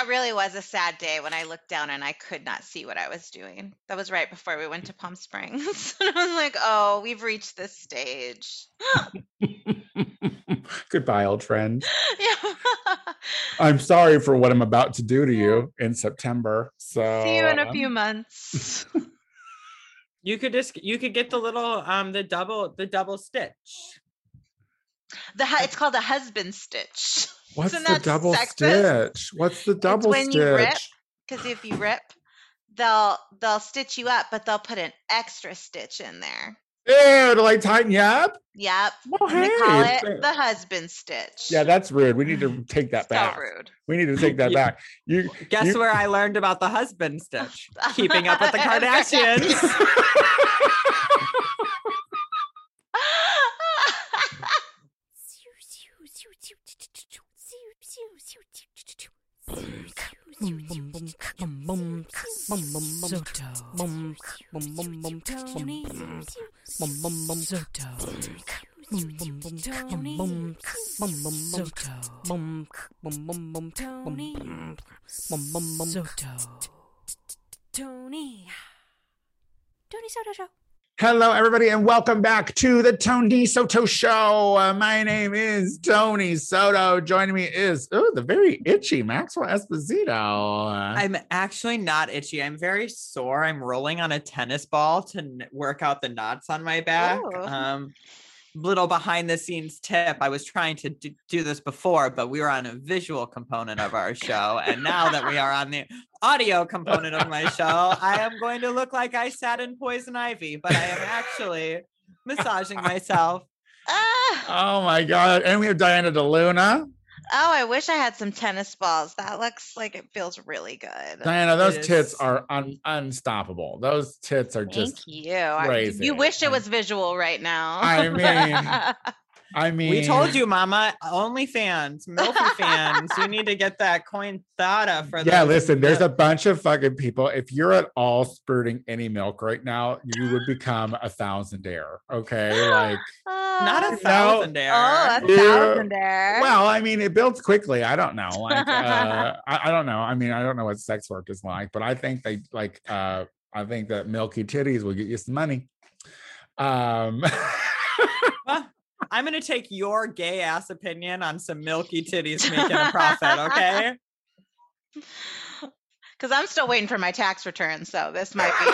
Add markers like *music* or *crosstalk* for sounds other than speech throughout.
that really was a sad day when I looked down and I could not see what I was doing. That was right before we went to Palm Springs. *laughs* and I was like, oh, we've reached this stage. *laughs* Goodbye, old friend. *laughs* yeah. I'm sorry for what I'm about to do to you in September. So See you in a um, few months. You could just you could get the little um the double the double stitch. The it's called a husband stitch. What's Isn't the double sexist? stitch? What's the double it's when stitch? you rip. Because if you rip, they'll they'll stitch you up, but they'll put an extra stitch in there. Ew, to like tighten you up? Yep. Well, And they call it the husband stitch. Yeah, that's rude. We need to *sighs* take that so back. rude. We need to take *laughs* that Yeah. back. You Guess you- where I learned about the husband stitch? *laughs* Keeping up with the *laughs* Kardashians. Tony. Tony Soto Show. Hello, everybody, and welcome back to the Tony Soto Show. Uh, my name is Tony Soto. Joining me is oh, the very itchy Maxwell Esposito. I'm actually not itchy. I'm very sore. I'm rolling on a tennis ball to n- work out the knots on my back. Oh. Um, little behind the scenes tip. I was trying to d- do this before, but we were on a visual component of our show, and now that we are on the audio component of my show, I am going to look like I sat in poison ivy, but I am actually massaging myself. *laughs* Ah. oh my God! And we have Diana DeLuna. Oh, I wish I had some tennis balls. That looks like it feels really good. Diana, those It tits is- are un- unstoppable. Those tits are Thank just. you. I- crazy. You wish it was visual right now. I mean, *laughs* I mean, We told you, Mama. Only fans, Milky fans. You need to get that coin thada for Yeah, those listen, there's a bunch of fucking people. If you're at all spurting any milk right now, you would become a thousandaire. Okay. Like, *gasps* not a No. thousandaire. Oh, a Yeah. thousandaire. well, I mean, it builds quickly. I don't know. *laughs* Like, uh, I, I don't know. I mean, I don't know what sex work is like, but I think they like, uh, I think that milky titties will get you some money. Um, *laughs* Well, I'm gonna take your gay ass opinion on some milky titties making a profit. Okay. *laughs* Because I'm still waiting for my tax return, so this might be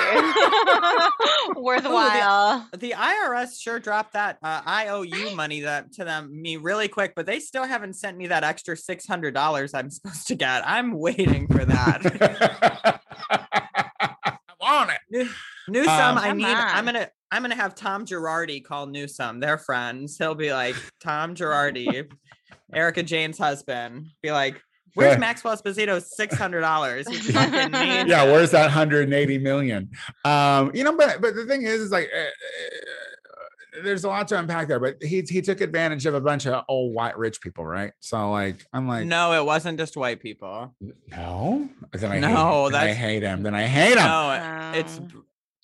*laughs* worthwhile. The IRS sure dropped that uh, IOU money that to them me really quick, but they still haven't sent me that extra six hundred dollars I'm supposed to get. I'm waiting for that. *laughs* I want it. New- Newsom, Um, I Come need. I'm gonna. I'm gonna have Tom Girardi call Newsom. They're friends. He'll be like Tom Girardi, Erika Jayne's husband. Be like, "Where's Right. Maxwell Esposito's six hundred dollars? He *laughs* fucking needs yeah it." where's that 180 million um you know but but the thing is is like uh, uh, there's a lot to unpack there but he he took advantage of a bunch of old white rich people right so like i'm like No, it wasn't just white people. no then i No, hate, then i hate him then i hate him No, it's.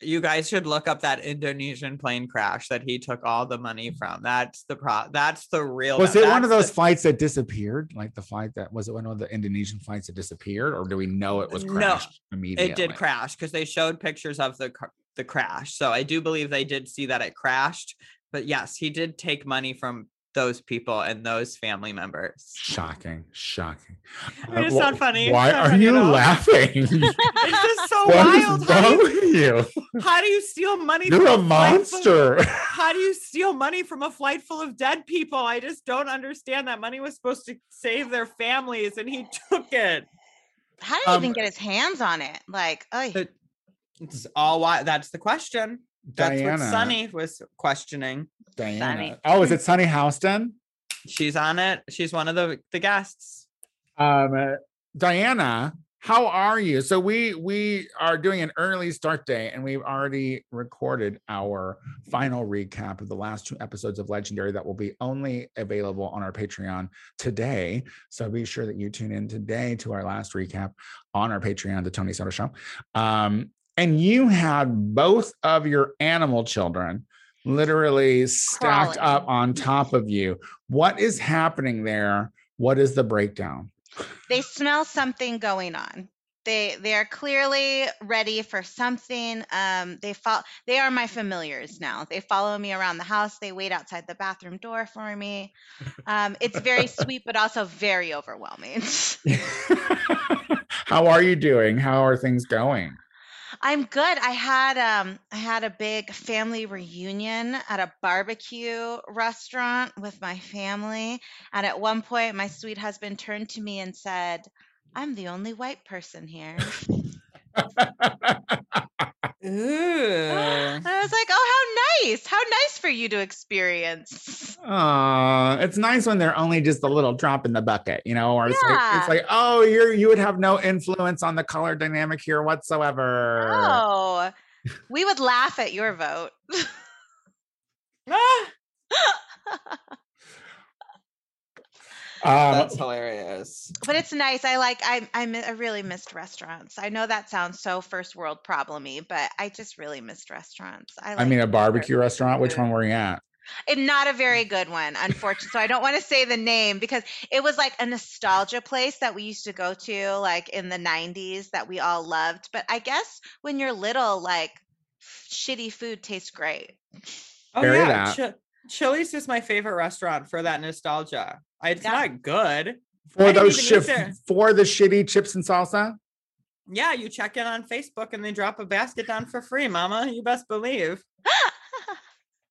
You guys should look up that Indonesian plane crash that he took all the money from. That's the pro. That's the real. was it one of those the- flights that disappeared like the flight that was it one of the indonesian flights that disappeared or do we know it was No, crashed immediately it did crash because they showed pictures of the the crash. So I do believe they did see that it crashed. But yes, he did take money from those people and those family members. shocking shocking I mean, it's wh- not funny. Why not are funny you laughing *laughs* *laughs* It's just so What is wild. How wrong do, you, with you how do you steal money? You're from a flight full- monster. *laughs* how do you steal money from a flight full of dead people? I just don't understand. That money was supposed to save their families, and he took it. How did he Um, even get his hands on it? Like, oh, It's all why. That's the question. That's Diana. what Sunny was questioning. Diana. Sunny. Oh, is it Sunny Houston? She's on it. She's one of the the guests. Um, uh, Diana, how are you? So we we are doing an early start day, and we've already recorded our final recap of the last two episodes of Legendary that will be only available on our Patreon today. So be sure that you tune in today to our last recap on our Patreon, the Tony Soto Show. Um, and you had both of your animal children literally stacked Crawling. up on top of you. What is happening there? What is the breakdown? they smell something going on. They they are clearly ready for something. Um, they follow. They are my familiars now. They follow me around the house. They wait outside the bathroom door for me. Um, it's very *laughs* sweet, but also very overwhelming. *laughs* *laughs* How are you doing? How are things going? I'm good. I had um I had a big family reunion at a barbecue restaurant with my family, and at one point my sweet husband turned to me and said, "I'm the only white person here." Ooh. And I was like, "Oh, how nice. How nice for you to experience." Aw, it's nice when they're only just a little drop in the bucket, you know, or it's, like, Yeah. it's like, oh, you're you would have no influence on the color dynamic here whatsoever. Oh. We would laugh at your vote. *laughs* Ah, *laughs* Um, that's hilarious. But it's nice. I like. I I, mi- I really missed restaurants. I know that sounds so first world problemy, but I just really missed restaurants. I, I mean, a to eat barbecue restaurant. Which one were you at? and not a very mm. good one, unfortunately. so I don't want to say the name because it was like a nostalgia place that we used to go to, like in the '90s, that we all loved. But I guess when you're little, like shitty food tastes great. Oh Carry yeah, that. Chi- Chili's is my favorite restaurant for that nostalgia. It's Yeah. not good. For those even shif- for the shitty chips and salsa. Yeah, you check in on Facebook and they drop a basket down for free, mama. You best believe. *laughs*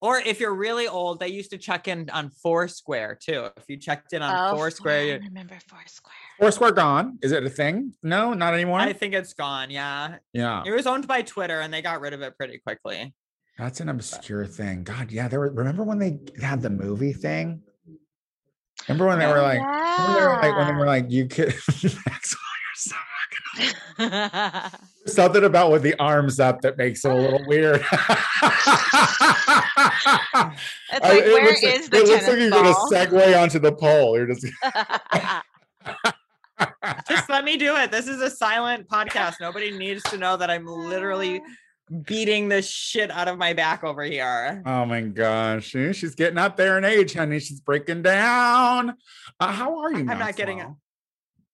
Or if you're really old, they used to check in on Foursquare too. If you checked in on Oh, Foursquare, I you- remember Foursquare. Foursquare gone. Is it a thing? No, not anymore. I think it's gone. Yeah, yeah, it was owned by Twitter and they got rid of it pretty quickly. That's an obscure thing. God, yeah. There were. Remember when they had the movie thing? Remember when they were Oh, like, when they were like, when they were like, you could. Maxwell, you're so something about with the arms up that makes it a little weird. *laughs* It's I- it where looks is like, the it looks like you're gonna segue onto the pole. You're just Just let me do it. This is a silent *laughs* podcast. Nobody needs to know that I'm literally *laughs* beating the shit out of my back over here. oh my gosh. She's getting up there in age, honey. She's breaking down. Uh, how are you? I'm not getting it.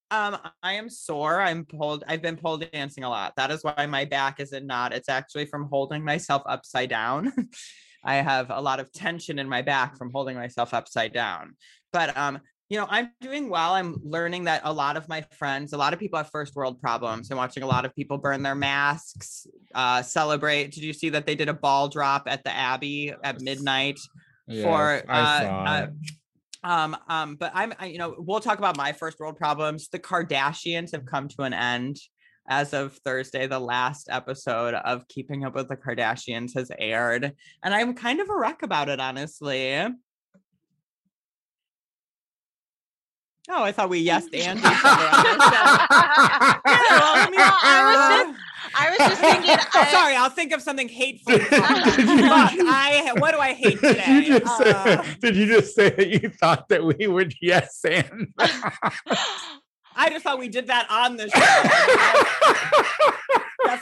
Um, I am sore. I'm pulled. I've been pole dancing a lot. That is why my back is in knot. It's actually from holding myself upside down. *laughs* I have a lot of tension in my back from holding myself upside down. But um, you know, I'm doing well. I'm learning that a lot of my friends, a lot of people have first world problems. I'm watching a lot of people burn their masks, uh, celebrate. Did you see that they did a ball drop at the Abbey at midnight? for Yes, I uh, saw uh, um um but i'm I, you know we'll talk about my first world problems the kardashians have come to an end as of thursday the last episode of keeping up with the kardashians has aired and i'm kind of a wreck about it honestly oh i thought we *laughs* yes and each other on this. Yeah, well, me- I was uh, I was just thinking. *laughs* I, sorry i'll think of something hateful to. *laughs* Did you- Fuck, I what do i hate Did today you, just say, Uh, did you just say that you thought that we would yes and? I just thought we did that on the show.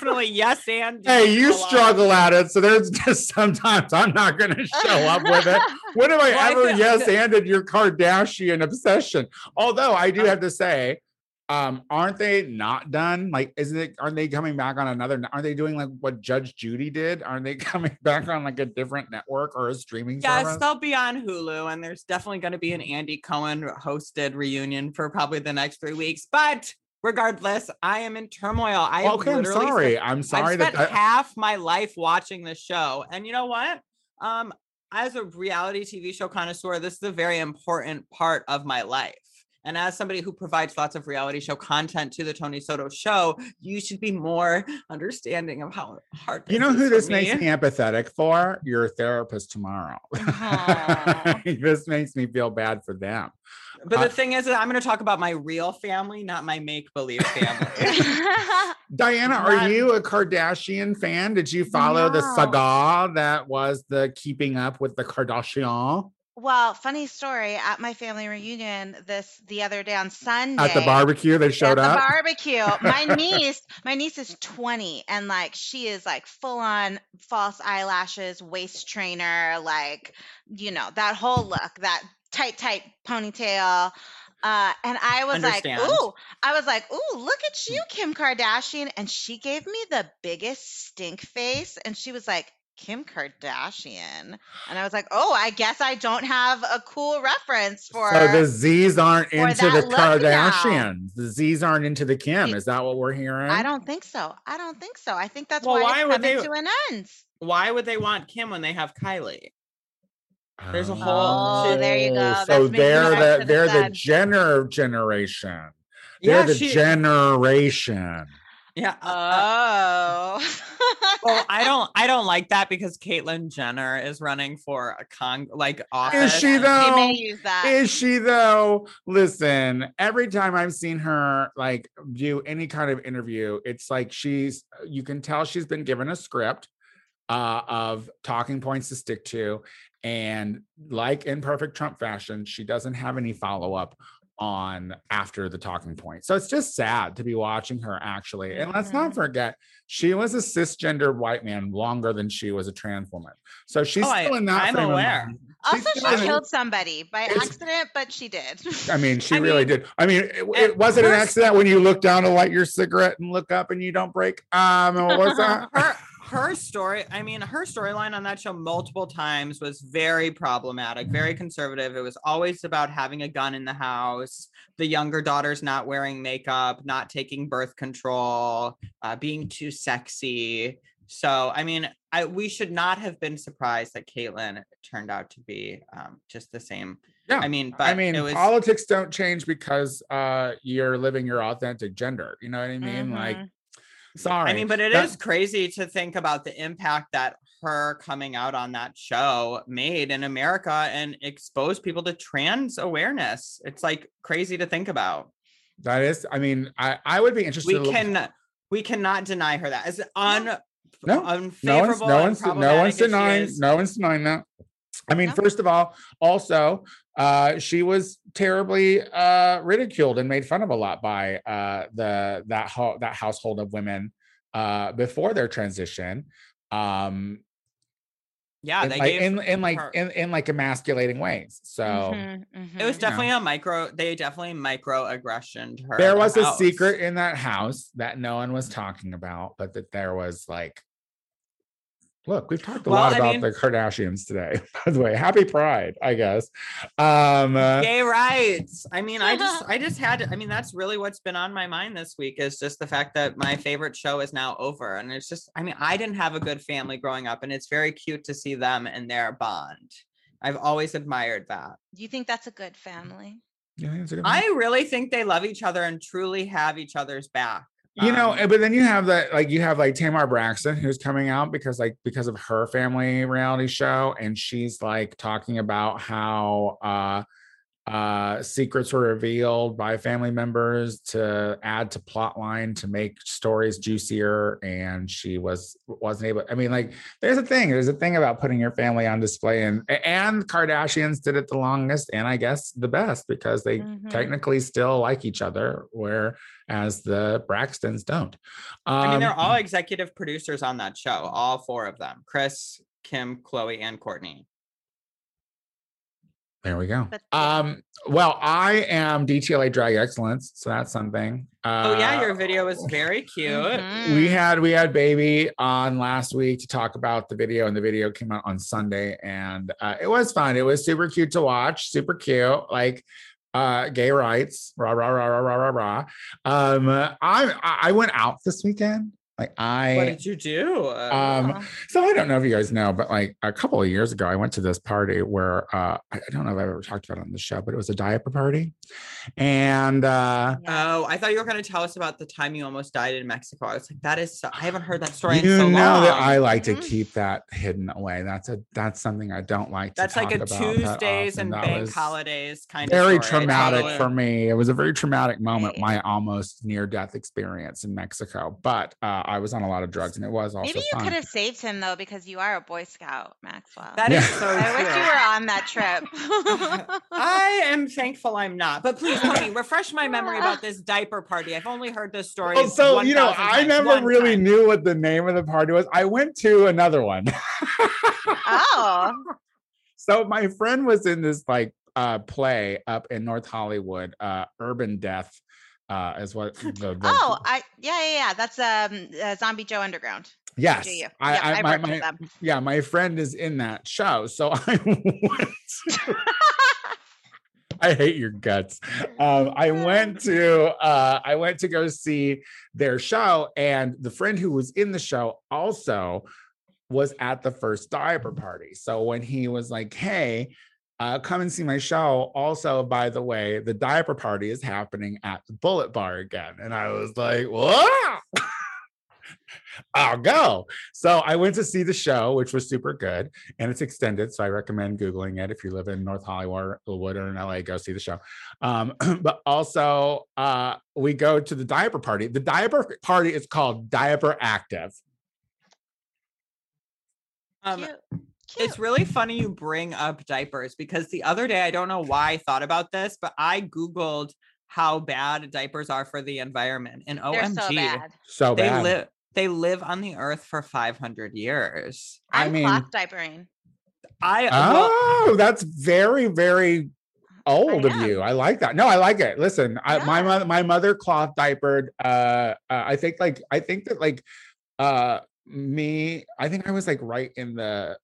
Definitely yes and. hey, you struggle at it, so there's *laughs* just sometimes I'm not going to show up with it. When have I *laughs* Well, I ever feel- yes *laughs* anded your Kardashian obsession? Although I do have to say, um, aren't they not done? Like, isn't it? Aren't they coming back on another? Aren't they doing like what Judge Judy did? Aren't they coming back on like a different network or a streaming Yes, service? they'll be on Hulu, and there's definitely going to be an Andy Cohen hosted reunion for probably the next three weeks. But regardless, I am in turmoil. I okay, I'm sorry. spent- I'm sorry I've that spent I- half my life watching this show, and you know what? Um, as a reality TV show connoisseur, this is a very important part of my life. And as somebody who provides lots of reality show content to the Tony Soto show, you should be more understanding of how hard. You know who this makes me me? empathetic for? Your therapist tomorrow. *laughs* This makes me feel bad for them. But Uh, the thing is, that I'm going to talk about my real family, not my make believe *laughs* family. *laughs* Diana, are Not- you a Kardashian fan? Did you follow the No. saga that was the keeping up with the Kardashian well, funny story. At my family reunion this the other day on Sunday. at the barbecue? They showed up. at up. the barbecue. *laughs* My niece, my niece is 20 and like she is like full on false eyelashes, waist trainer, like, you know, that whole look, that tight, tight ponytail. Uh, and I was Understand. like, ooh, I was like, ooh, look at you, Kim Kardashian. And she gave me the biggest stink face. And she was like, Kim Kardashian. And I was like, oh, I guess I don't have a cool reference for. so the Z's aren't into the look now. Kardashians. The Z's aren't into the Kim. Is that what we're hearing? I don't think so. I don't think so. I think that's Well, why, why it's coming they- to an end. Why would they want Kim when they have Kylie? There's a whole- Oh, there you go. Oh, That's So they're the they're the said. Jenner generation. They're Yeah, the she. generation. yeah. uh, uh, Oh. well, I *laughs* don't. I don't like that because Caitlyn Jenner is running for a con like office. Is she though? She may use that. Is she though? Listen, every time I've seen her like do any kind of interview, it's like she's you can tell she's been given a script uh of talking points to stick to. And like in perfect Trump fashion, she doesn't have any follow-up on after the talking point. So it's just sad to be watching her actually. And let's not Mhm. forget, she was a cisgender white man longer than she was a trans woman. So she's Oh, I- still in that I'm frame of aware. mind. Also, she still in- killed somebody by accident, but she did. I mean, *laughs* she I really mean, did. I mean, it, it wasn't an accident when you look down to light your cigarette and look up and you don't break. Um, what was that? her her story i mean her storyline on that show multiple times was very problematic very conservative it was always about having a gun in the house the younger daughters not wearing makeup not taking birth control uh, being too sexy so i mean I, we should not have been surprised that caitlyn turned out to be um, just the same Yeah, i mean but I mean, was politics don't change because uh, you're living your authentic gender. You know what I mean? Like, Mhm. Sorry. I mean, but it is That- crazy to think about the impact that her coming out on that show made in America and exposed people to trans awareness. It's like crazy to think about. that is. I mean, I I would be interested. We to look- can we cannot deny her that as un No, no one's no and one's no problematic one's as denying no one's denying that. I mean, No. first of all, also, uh, she was terribly uh, ridiculed and made fun of a lot by uh, the that ho- that household of women uh, before their transition. Um, Yeah, in, they like, gave in, in like her- in, in like emasculating ways. So Mhm, it was definitely a micro. They definitely microaggression to her. there in the was a house. secret in that house that no one was talking about, but that there was like. Look, we've talked a Well, lot I about mean- the Kardashians today. *laughs* By the way, happy Pride, I guess. Um, uh, gay rights. I mean, I just, *laughs* I just had. I mean, that's really what's been on my mind this week is just the fact that my favorite show is now over, and it's just. I mean, I didn't have a good family growing up, and it's very cute to see them and their bond. I've always admired that. Do you think that's a good family? you think it's a good I really think they love each other and truly have each other's back. You know Um, but then you have that like you have like tamar braxton who's coming out because like because of her family reality show and she's like talking about how uh uh secrets were revealed by family members to add to plot line to make stories juicier and she was wasn't able i mean like there's a thing there's a thing about putting your family on display and and kardashians did it the longest and i guess the best because they Mhm. technically still like each other whereas the braxtons don't I mean, they're Um, all executive producers on that show, all four of them: Kris, Kim, Khloe, and Kourtney. There we go. But. Um, well, I am DTLA Drag Excellence, so that's something. Uh, Oh yeah, your video was very cute. Mhm. we had we had baby on last week to talk about the video, and the video came out on Sunday, and uh, it was fun. It was super cute to watch, super cute, like uh gay rights, rah rah rah rah rah rah rah. Um, I I went out this weekend. Like I What did you do? Uh, um, Oh. so I don't know if you guys know, but like a couple of years ago, I went to this party where uh, I I don't know if I've ever talked about it on the show, but it was a diaper party, and uh, Oh, I thought you were going to tell us about the time you almost died in Mexico. I was like, that is, so, I haven't heard that story you in so know long. that I like to Mhm. keep that hidden away. That's a that's something I don't like. To That's like a about Tuesdays and That bank holidays kind Very of story. I traumatic totally- for me. It was a very traumatic moment. My almost near death experience in Mexico, but uh, I was on a lot of drugs, and it was also Maybe you fun. could have saved him though, because you are a Boy Scout, Maxwell. That is Yeah. so I wish you were on that trip. *laughs* I am thankful I'm not. But please, Tony, refresh my memory about this diaper party. I've only heard this story. Well, so you know, I times. never really time. knew what the name of the party was. I went to another one. oh, *laughs* so my friend was in this like uh, play up in North Hollywood. Uh, Urban Death uh, is what the, *laughs* the oh, I yeah yeah yeah. That's um uh, Zombie Joe Underground. yes. I, yeah, I, I my, my, yeah, my friend is in that show, so *laughs* I went. *laughs* I hate your guts. Um, I went to uh, I went to go see their show, and the friend who was in the show also was at the first diaper party. So when he was like, "Hey, uh, come and see my show," also by the way, the diaper party is happening at the Bullet Bar again, and I was like, "What?" *laughs* I'll go. So I went to see the show, which was super good, and it's extended. So I recommend googling it if you live in North Hollywood or in LA. Go see the show. Um, *clears throat* but also, uh, we go to the diaper party. The diaper party is called Diaper Active. Um, Cute. It's really funny you bring up diapers because the other day, I don't know why I thought about this, but I Googled how bad diapers are for the environment. And They're OMG, so bad. So they bad. live they live on the earth for 500 years. I I'm mean- cloth diapering. I well, Oh, that's very, very old of you. I like that. No, I like it. Listen, I, my mother, my mother cloth diapered. Uh, uh, I think like I think that like uh me. I think I was like right in the.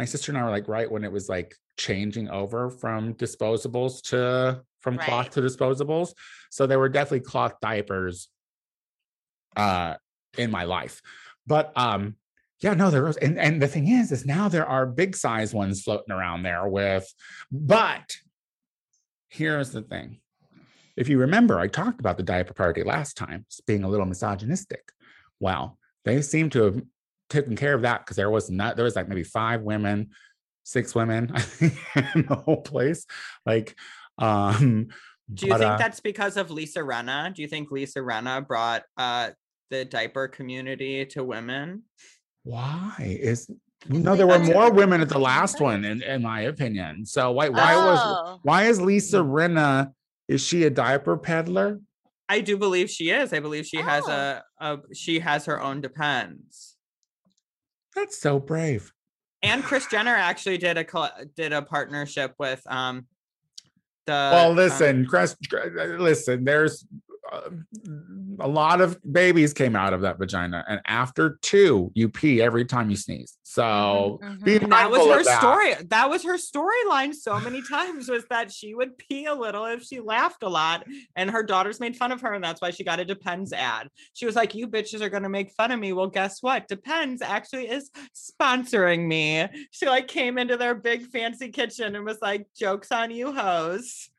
My sister and I were like right when it was like changing over from disposables to from cloth to disposables. So there were definitely cloth diapers uh in my life. But um yeah, no, there was, and and the thing is, is now there are big size ones floating around there with, but here's the thing. If you remember, I talked about the diaper party last time being a little misogynistic. Well, they seem to have taken care of that because there was not there was like maybe five women, six women *laughs* in the whole place. Like, um, do you but, think uh, that's because of Lisa Rinna? Do you think Lisa Rinna brought uh the diaper community to women? why is no? There were more women at the last one, in, in my opinion. So why why was Oh. Why is Lisa Rinna? Is she a diaper peddler? I do believe she is. I believe she has Oh. a, a she has her own depends. That's so brave. And Kris Jenner actually did a did a partnership with um the well, um, listen, Kris, listen. There's uh, a lot of babies came out of that vagina, and after two, you pee every time you sneeze. So Mhm, be mhm. that was her that. story. That was her storyline so many times was that she would pee a little if she laughed a lot, and her daughters made fun of her, and that's why she got a Depends ad. She was like, "You bitches are gonna make fun of me." Well, guess what? Depends actually is sponsoring me. She like came into their big fancy kitchen and was like, "Jokes on you, hoes."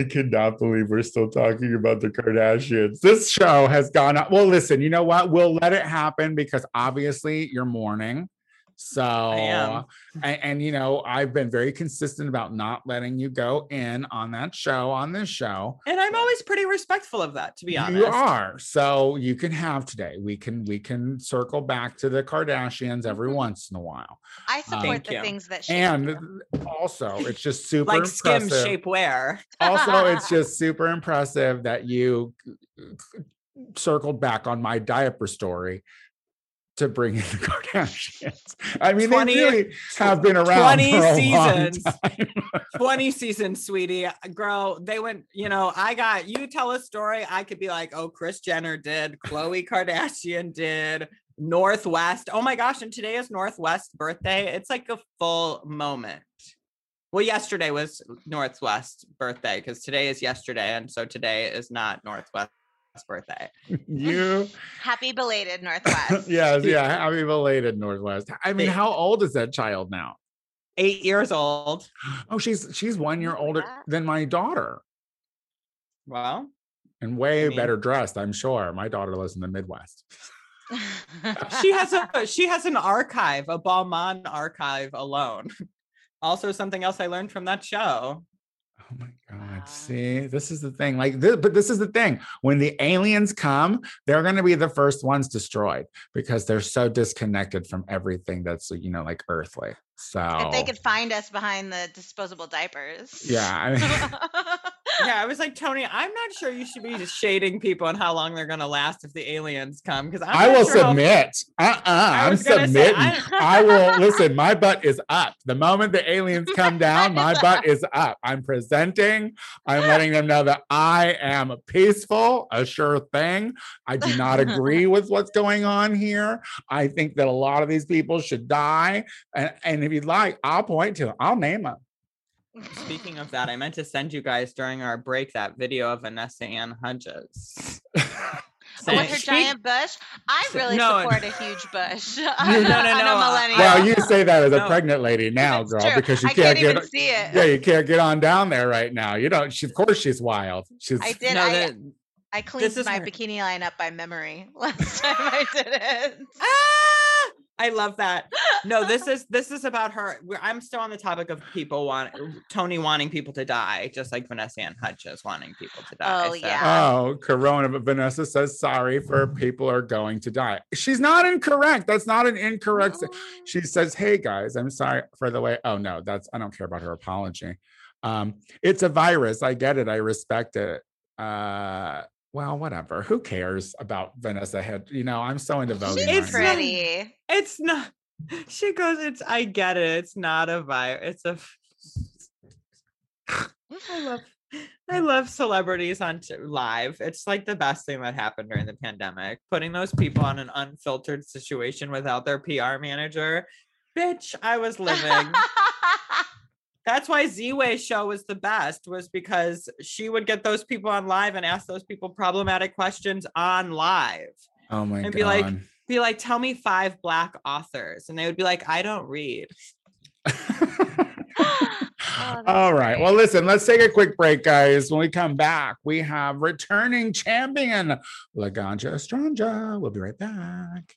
I cannot believe we're still talking about the Kardashians. This show has gone up. Well, listen, you know what? We'll let it happen because obviously you're mourning. So, and, and, you know, I've been very consistent about not letting you go in on that show, on this show. And I'm always pretty respectful of that, to be honest. You are. So you can have today. We can we can circle back to the Kardashians every Mhm. once in a while. I support Thank the you. things that she And also, it's just *laughs* super like skim impressive. shapewear. *laughs* also it's just super impressive that you circled back on my diaper story to bring in the *laughs* Kardashians. I mean, 20 they really have been around 20 for a long seasons. *laughs* time. 20 seasons, sweetie. Girl, they went, you know, I got you tell a story. I could be like, oh, Kris Jenner did, Khloe Kardashian did, North West. Oh my gosh, and today is North West birthday. It's like a full moment. Well, yesterday was North West birthday because today is yesterday, and so today is not North West birthday. *laughs* you, *laughs* happy belated *laughs* North West. yes, yeah, happy belated North West. I mean, how old is that child now? Eight years old. Oh, she's she's one year older than my daughter Well, and way mean- better dressed. I'm sure my daughter lives in the Midwest. she has a she has an archive, a Balmain archive alone. Also, something else I learned from that show. Oh my God. Wow. See, this is the thing. Like, this, but this is the thing. When the aliens come, they're going to be the first ones destroyed because they're so disconnected from everything that's, you know, like earthly. So, if they could find us behind the disposable diapers. yeah. I mean, *laughs* *laughs* yeah, I was like, Tony, I'm not sure you should be just shading people on how long they're gonna last if the aliens come. Because I will submit. Uh-uh. I'm was gonna say, submitting. I- I *laughs* will listen. My butt is up. The moment the aliens come *laughs* down, my butt is up. I'm presenting. I'm letting them know that I am peaceful, a sure thing. I do not *laughs* agree with what's going on here. I think that a lot of these people should die. And, and if you'd like, I'll point to them. I'll name them. Speaking of that, I meant to send you guys during our break that video of Vanessa Anne Hudgens. *laughs* With her Speak- giant bush, I really no, support a huge bush. no, *laughs* I'm no, no, *laughs* a uh, well, you say that as a No. pregnant lady now, It's girl, true. because you I can't, can't get even see it. yeah, you can't get on down there right now. You don't. She, of course, she's wild. She's I did. No, I, that- I cleaned my her- bikini line up by memory last time I did it. Ah, I love that. No, this *laughs* is this is about her. I'm still on the topic of people want Tony wanting people to die, just like Vanessa Anne Hudgens wanting people to die. Oh, yeah. Oh, Corona. But Vanessa says sorry for people are going to die. She's not incorrect. That's not an incorrect. S- She says, "Hey guys, I'm sorry for the way." Oh no, that's I don't care about her apology. Um, it's a virus. I get it. I respect it. Uh, well, whatever. Who cares about Vanessa Head? You know, I'm so into voting. She's right now. pretty. It's not. She goes. It's. I get it. It's not a virus. It's a. *laughs* I love. I love celebrities on t- live. It's like the best thing that happened during the pandemic. Putting those people on an unfiltered situation without their PR manager. Bitch, I was living. *laughs* That's why Z-Way show was the best, was because she would get those people on live and ask those people problematic questions on live. Oh my And god. And be like, Be like, tell me five black authors. And they would be like, I don't read. Oh, *laughs* that's All right. Well, listen, let's take a quick break, guys. When we come back, we have returning champion Laganja Estranja. We'll be right back.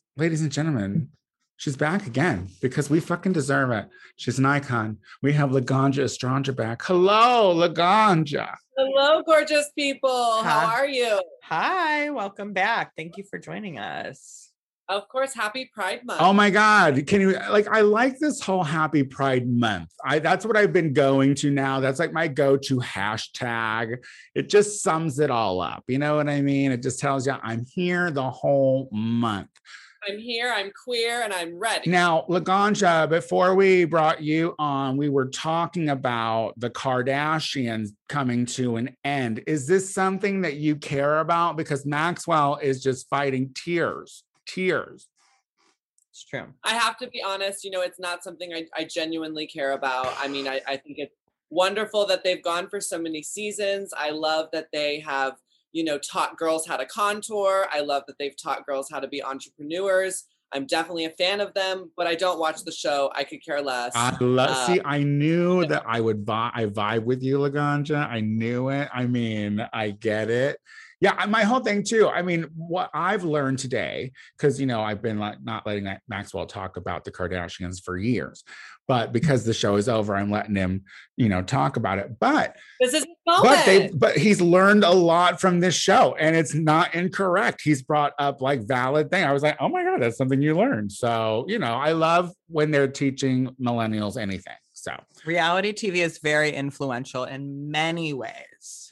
ladies and gentlemen, she's back again because we fucking deserve it. She's an icon. We have Laganja Estranja back. Hello, Laganja. Hello, gorgeous people. How Hi. are you? Hi, welcome back. Thank you for joining us. Of course, happy Pride Month. Oh my God. Can you like I like this whole happy pride month. I that's what I've been going to now. That's like my go-to hashtag. It just sums it all up. You know what I mean? It just tells you I'm here the whole month. I'm here, I'm queer, and I'm ready. Now, Laganja, before we brought you on, we were talking about the Kardashians coming to an end. Is this something that you care about? Because Maxwell is just fighting tears, tears. It's true. I have to be honest, you know, it's not something I, I genuinely care about. I mean, I, I think it's wonderful that they've gone for so many seasons. I love that they have, you know, taught girls how to contour. I love that they've taught girls how to be entrepreneurs. I'm definitely a fan of them, but I don't watch the show. I could care less. I love. Uh, see, I knew that I would vibe. I vibe with you, Laganja. I knew it. I mean, I get it. Yeah, my whole thing too. I mean, what I've learned today, because you know I've been like not letting Maxwell talk about the Kardashians for years, but mm-hmm. because the show is over, I'm letting him, you know, talk about it. But this is but they but he's learned a lot from this show, and it's not incorrect. He's brought up like valid thing. I was like, oh my god, that's something you learned. So you know, I love when they're teaching millennials anything. So Reality TV is very influential in many ways.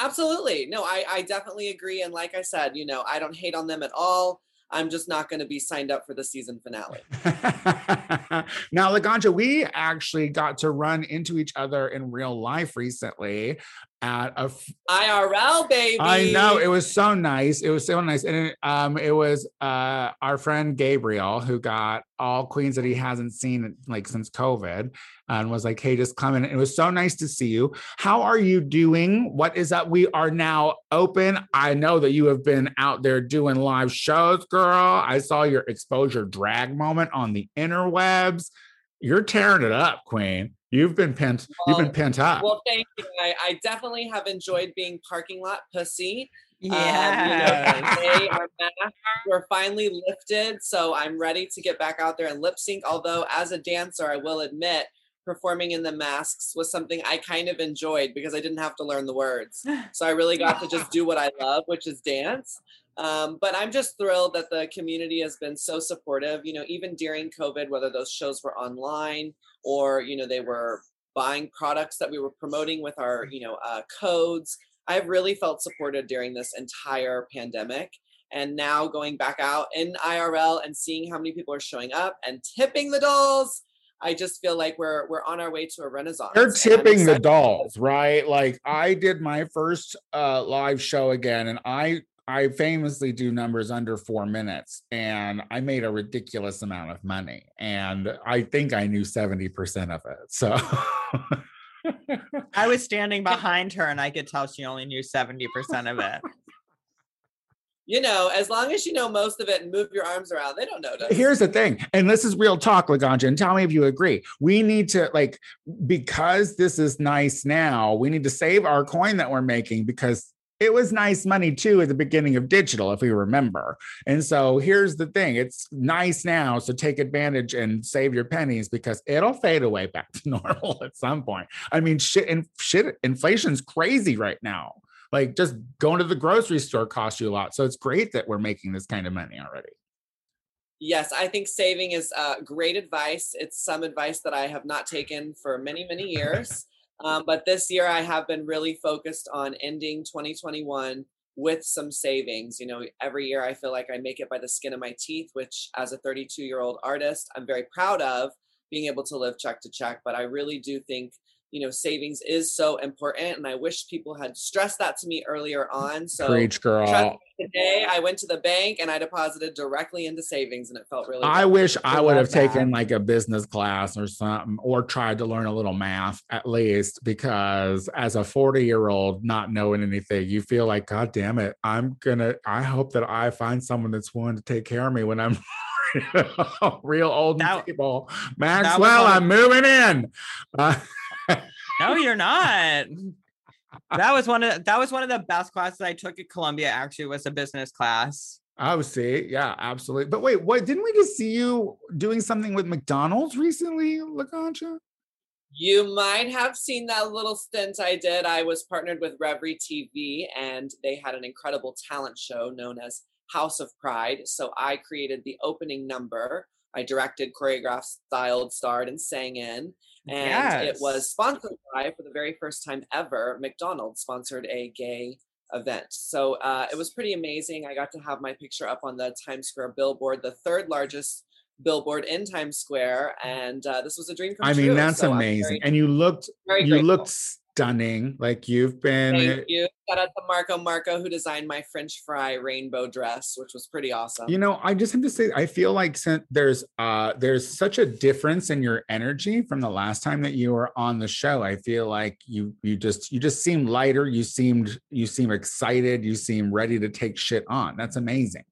Absolutely. No, I, I definitely agree. And like I said, you know, I don't hate on them at all. I'm just not going to be signed up for the season finale. *laughs* now, Laganja, we actually got to run into each other in real life recently at a f- IRL, baby. I know it was so nice. It was so nice, and it, um, it was uh our friend Gabriel who got all queens that he hasn't seen like since COVID, and was like, "Hey, just come in." It was so nice to see you. How are you doing? What is up? We are now open. I know that you have been out there doing live shows, girl. I saw your exposure drag moment on the interwebs. You're tearing it up, Queen. You've been pent. you've been Well- pent up. Well, thank you. I, I definitely have enjoyed being parking lot pussy. Um, you know, Yes. today our masks were finally lifted, so I'm ready to get back out there and lip sync. Although, as a dancer, I will admit, performing in the masks was something I kind of enjoyed because I didn't have to learn the words. *laughs* So I really got to just do what I love, which is dance. Um, but I'm just thrilled that the community has been so supportive. You know, even during COVID, whether those shows were online or you know they were buying products that we were promoting with our you know uh, codes. I've really felt supported during this entire pandemic. And now going back out in IRL and seeing how many people are showing up and tipping the dolls, I just feel like we're we're on our way to a renaissance. They're tipping the dolls, right? Like I did my first uh live show again, and I I famously do numbers under four minutes, and I made a ridiculous amount of money, and I think I knew seventy percent of it. So. I was standing *laughs* behind her and I could tell she only knew 70% of it. You know, as long as you know most of it and move your arms around, they don't notice. Here's the thing, and this is real talk, Laganja, and tell me if you agree. We need to like because this is nice now. We need to save our coin that we're making because it was nice money too at the beginning of digital, if we remember. And so here's the thing: it's nice now, so take advantage and save your pennies because it'll fade away *laughs* back to normal at some point. I mean, shit and shit, inflation's crazy right now. Like just going to the grocery store costs you a lot. So it's great that we're making this kind of money already. Yes, I think saving is uh, great advice. It's some advice that I have not taken for many, many years. Um, but this year, I have been really focused on ending 2021 with some savings. You know, every year I feel like I make it by the skin of my teeth, which as a 32 year old artist, I'm very proud of being able to live check to check. But I really do think you know savings is so important and i wish people had stressed that to me earlier on so Preach, girl. today i went to the bank and i deposited directly into savings and it felt really I good. wish I I would love have taken like a business class or something, or tried to learn a little math at least, because as a 40 year old not knowing anything, you feel like, God damn it, I'm gonna, I hope that I find someone that's willing to take care of me when I'm *laughs* real old and That- feeble. Maxwell, I'm moving in. Uh, *laughs* No, you're not. That was one of that was one of the best classes I took at Columbia. Actually, was a business class. oh, see, yeah, absolutely. But wait, what didn't we just see you doing something with McDonald's recently, Laganja? You might have seen that little stint I did. I was partnered with Revry TV, and they had an incredible talent show known as House of Pride. So I created the opening number. I directed, choreographed, styled, starred, and sang in. And it was sponsored by, for the very first time ever, McDonald's sponsored a gay event. So uh, it was pretty amazing. I got to have my picture up on the Times Square billboard, the third largest billboard in Times Square. And uh, this was a dream come true. I true. mean, that's So amazing. very- and you looked you grateful. looked stunning. Like you've been Thank you. Shout out to Marco Marco who designed my French fry rainbow dress, which was pretty awesome. you know, I just have to say, I feel like since there's uh there's such a difference in your energy from the last time that you were on the show. I feel like you you just you just seem lighter. You seemed you seem excited. You seem ready to take shit on. That's amazing.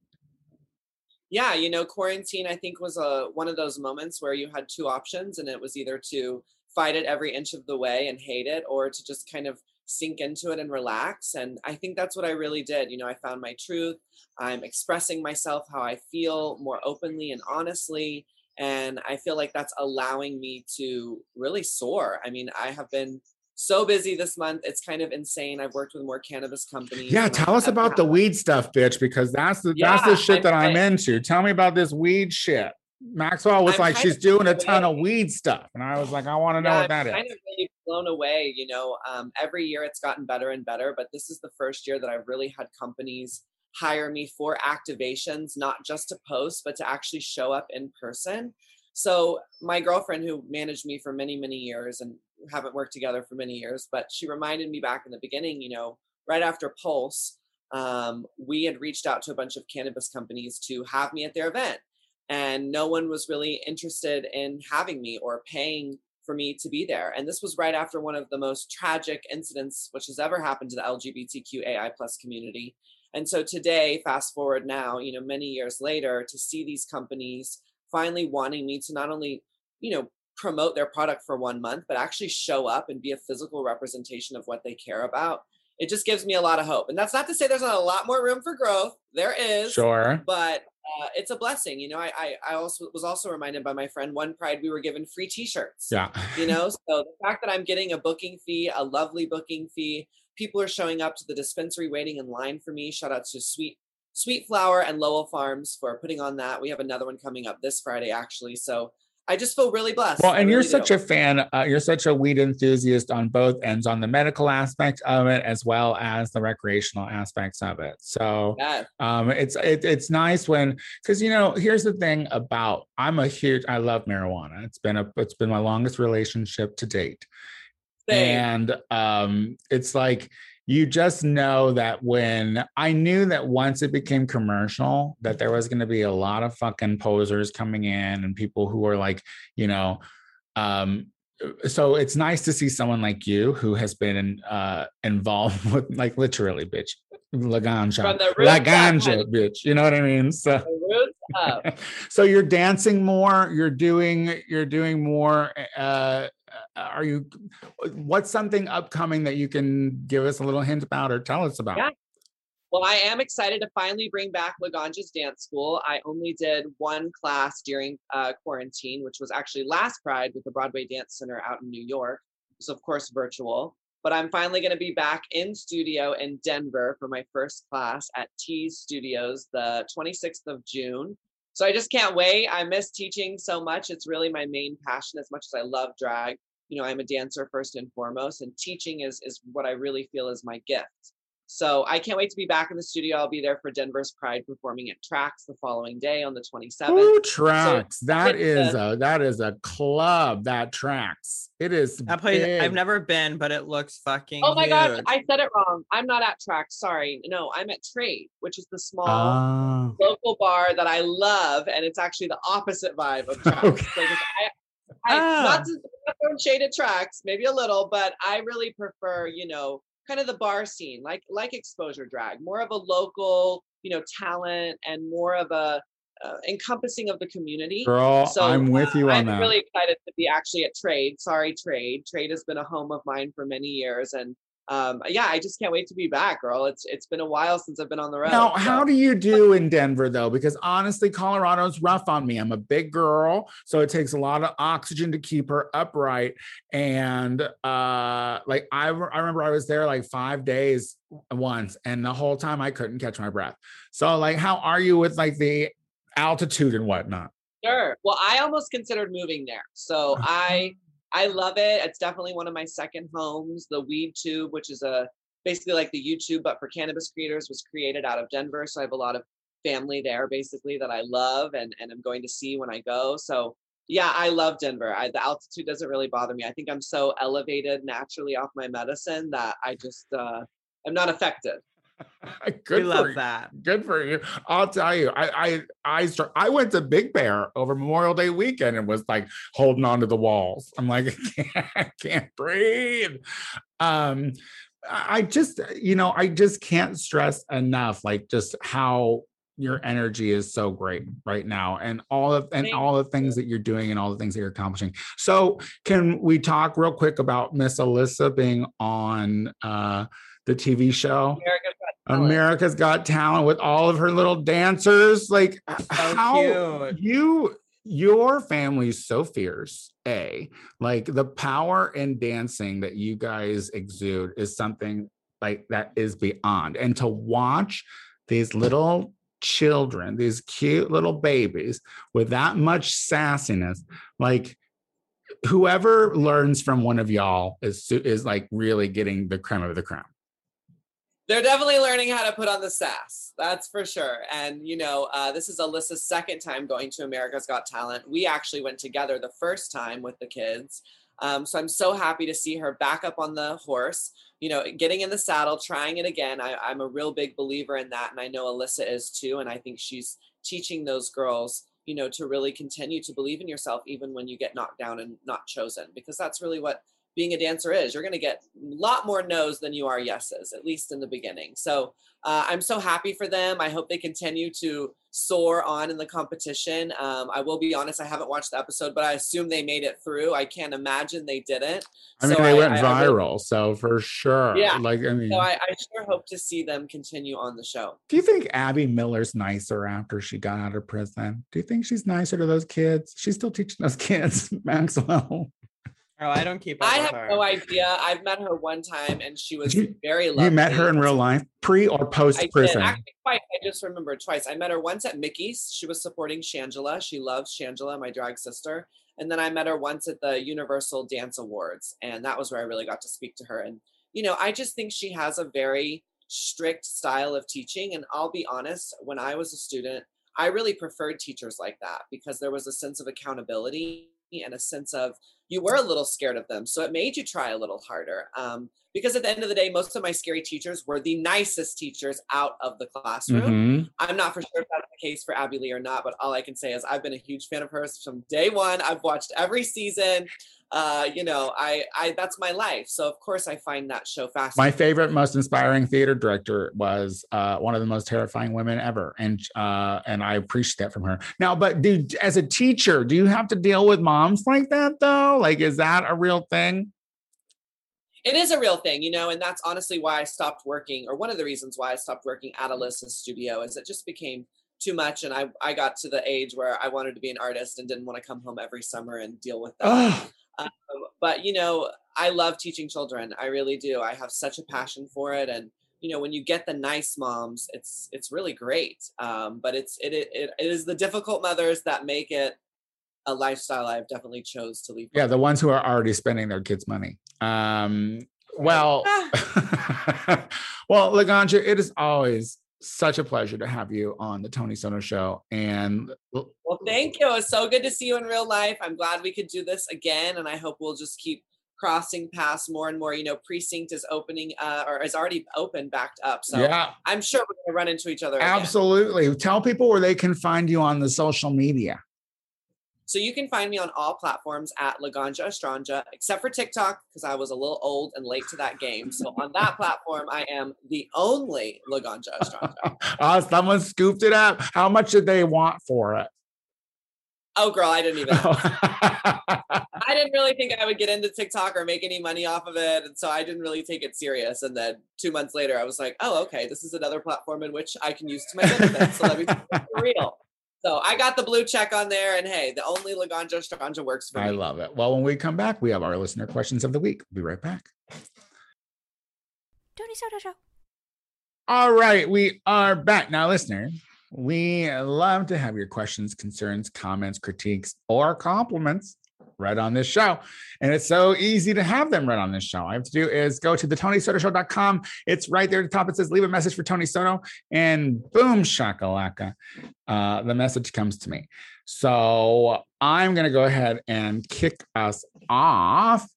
yeah, you know, quarantine I think was a one of those moments where you had two options, and it was either to fight it every inch of the way and hate it, or to just kind of sink into it and relax. And I think that's what I really did. You know, I found my truth. I'm expressing myself how I feel more openly and honestly. And I feel like that's allowing me to really soar. I mean, I have been so busy this month. It's kind of insane. I've worked with more cannabis companies. Yeah, tell us about the weed stuff, bitch, because that's the that's the Yeah, shit that I'm I'm- into. Tell me about this weed shit. Maxwell was I'm like, she's doing a ton of weed stuff. And I was like, I want to know Yeah, what that I'm is. kind of really blown away. You know, um, every year it's gotten better and better, but this is the first year that I've really had companies hire me for activations, not just to post, but to actually show up in person. So my girlfriend, who managed me for many, many years, and haven't worked together for many years, but she reminded me back in the beginning. You know, right after Pulse, um, we had reached out to a bunch of cannabis companies to have me at their event and no one was really interested in having me or paying for me to be there. And this was right after one of the most tragic incidents which has ever happened to the LGBTQAI plus community. And so today, fast forward now, you know, many years later, to see these companies finally wanting me to not only, you know, promote their product for one month, but actually show up and be a physical representation of what they care about. It just gives me a lot of hope. And that's not to say there's not a lot more room for growth. There is. Sure. But uh, it's a blessing. You know, I, I, I also was also reminded by my friend one pride we were given free t-shirts. Yeah. You *laughs* know, so the fact that I'm getting a booking fee, a lovely booking fee, people are showing up to the dispensary waiting in line for me. Shout out to Sweet Sweet Flower and Lowell Farms for putting on that. We have another one coming up this Friday actually. So I just feel really blessed. Well, and you're really such do. a fan. Uh, you're such a weed enthusiast on both ends, on the medical aspect of it as well as the recreational aspects of it. So Yes. um, it's it, it's nice when because you know here's the thing about I'm a huge I love marijuana. It's been a it's been my longest relationship to date, Same. and um, it's like you just know that when I knew that once it became commercial, that there was going to be a lot of fucking posers coming in and people who are like, you know, um, so it's nice to see someone like you who has been uh, involved *laughs* with like literally, bitch, la ganja, la up, ganja, bitch. You know what I mean? So The roots *laughs* up. so you're dancing more you're doing you're doing more uh are you what's something upcoming that you can give us a little hint about or tell us about Yeah. Well, I am excited to finally bring back Laganja's Dance School. I only did one class during uh, quarantine, which was actually last Pride with the Broadway Dance Center out in New York. So, of course, virtual. But I'm finally going to be back in studio in Denver for my first class at Tease Studios the 26th of June. So I just can't wait. I miss teaching so much. It's really my main passion as much as I love drag. You know, I'm a dancer first and foremost, and teaching is is what I really feel is my gift. So I can't wait to be back in the studio. I'll be there for Denver's Pride performing at Tracks the following day on the 27th. Ooh, tracks that it's is a that is a club that tracks it is That place I've never been, but it looks fucking. Oh my gosh, huge. I said it wrong. I'm not at Tracks. Sorry. No, I'm at Trade, which is the small Ah, local bar that I love, and it's actually the opposite vibe of *laughs* Tracks. Okay. Like, it's- I, I, Ah. Not to not throwing Tracks, maybe a little, but I really prefer, you know, kind of the bar scene, like like exposure drag, more of a local, you know, talent and more of a uh, encompassing of the community. girl So, i'm with you on that. I'm really excited to be actually at Trade. Sorry, Trade. Trade has been a home of mine for many years, and um, yeah, I just can't wait to be back, girl. It's it's been a while since I've been on the road. Now, how do you do in Denver though? Because honestly, Colorado's rough on me. I'm a big girl, so it takes a lot of oxygen to keep her upright. And uh, like I, re- I remember I was there like five days once, and the whole time I couldn't catch my breath. So, like, how are you with like the altitude and whatnot? Sure. Well, I almost considered moving there. So I I love it. It's definitely one of my second homes. The Weed Tube, which is a basically like the YouTube but for cannabis creators, was created out of Denver. So I have a lot of family there basically that I love and and I'm going to see when I go. So yeah, I love Denver. I, the altitude doesn't really bother me. I think I'm so elevated naturally off my medicine that I just uh, I'm not affected. *laughs* Good we for love you. that. Good for you. I'll tell you, I I I start, I went to Big Bear over Memorial Day weekend and was like holding on to the walls. I'm like, I *laughs* can't, I can't breathe. Um, I just, you know, I just can't stress enough, like just how your energy is so great right now and all of and all the things that you're doing and all the things that you're accomplishing. So can we talk real quick about Miss Alyssa being on uh the TV show? America's Got Talent. America's Got Talent with all of her little dancers. Like So how cute. you your family's so fierce. A like the power in dancing that you guys exude is something like that is beyond. And to watch these little children, these cute little babies with that much sassiness, like whoever learns from one of y'all is is like really getting the creme of the creme. They're definitely learning how to put on the sass. That's for sure. And you know, uh, this is Alyssa's second time going to America's Got Talent. We actually went together the first time with the kids. Um, so I'm so happy to see her back up on the horse. You know, getting in the saddle, trying it again. I, I'm a real big believer in that, and I know Alyssa is too. And I think she's teaching those girls, you know, to really continue to believe in yourself even when you get knocked down and not chosen, because that's really what being a dancer is. You're going to get a lot more no's than you are yeses, at least in the beginning. So uh, I'm so happy for them. I hope they continue to soar on in the competition. Um, I will be honest, I haven't watched the episode, but I assume they made it through. I can't imagine they didn't. I mean, So they went I- I viral, really- so for sure. Yeah. Like, I mean, So I, I sure hope to see them continue on the show. do you think Abby Miller's nicer after she got out of prison? Do you think she's nicer to those kids? She's still teaching those *laughs* kids, Maxwell. Oh, I don't keep up I have her. no idea. I've met her one time and she was You- very lovely. You met her in real life, pre or post I did prison? actually twice. I just remembered twice. I met her once at Mickey's. She was supporting Shangela. She loves Shangela, my drag sister. And then I met her once at the Universal Dance Awards, and that was where I really got to speak to her. And you know, I just think she has a very strict style of teaching. And I'll be honest, when I was a student, I really preferred teachers like that because there was a sense of accountability and a sense of you were a little scared of them. So it made you try a little harder. Um, because at the end of the day, most of my scary teachers were the nicest teachers out of the classroom. Mhm. I'm not for sure if that's the case for Abby Lee or not, but all I can say is I've been a huge fan of hers from day one. I've watched every season. Uh, you know, I, I that's my life. So of course I find that show fascinating. My favorite, most inspiring theater director was uh, one of the most terrifying women ever, and uh, and I appreciate that from her. Now, but do as a teacher, do you have to deal with moms like that though? Like, is that a real thing? it is a real thing, you know, and that's honestly why I stopped working, or one of the reasons why I stopped working at Alyssa's studio is it just became too much, and I I got to the age where I wanted to be an artist and didn't want to come home every summer and deal with that. Um, but you know, I love teaching children. I really do. I have such a passion for it, and you know, when you get the nice moms, it's it's really great. Um, but it's it, it it it is the difficult mothers that make it a lifestyle I've definitely chose to leave. yeah, the ones who are already spending their kids' money. Um, well, *laughs* well, Laganja, it is always such a pleasure to have you on the Tony Soto Show, and Well, thank you. It's so good to see you in real life. I'm glad we could do this again, and I hope we'll just keep crossing paths more and more. You know, precinct is opening uh, or is already open, backed up. So yeah, I'm sure we're gonna run into each other. again. absolutely. Tell people where they can find you on the social media. So you can find me on all platforms at Laganja Estranja, except for TikTok, because I was a little old and late to that game. So on that platform, I am the only Laganja Estranja. Oh, *laughs* someone scooped it up. How much did they want for it? Oh, girl, I didn't even. *laughs* *laughs* I didn't really think I would get into TikTok or make any money off of it, and so I didn't really take it serious. And then two months later, I was like, "Oh, okay, this is another platform in which I can use to my benefit." so let me take it for real. So I got the blue check on there, and hey, the only Laganja Stranja works for me. I love it. Well, when we come back, we have our listener questions of the week. We'll be right back. Tony Soto Show. All right, we are back now, listener. We love to have your questions, concerns, comments, critiques, or compliments read on this show. And it's so easy to have them read on this show. All I have to do is go to the TonySotoShow.com. It's right there at the top. It says leave a message for Tony Soto, and boom, shakalaka. Uh, the message comes to me. So I'm going to go ahead and kick us off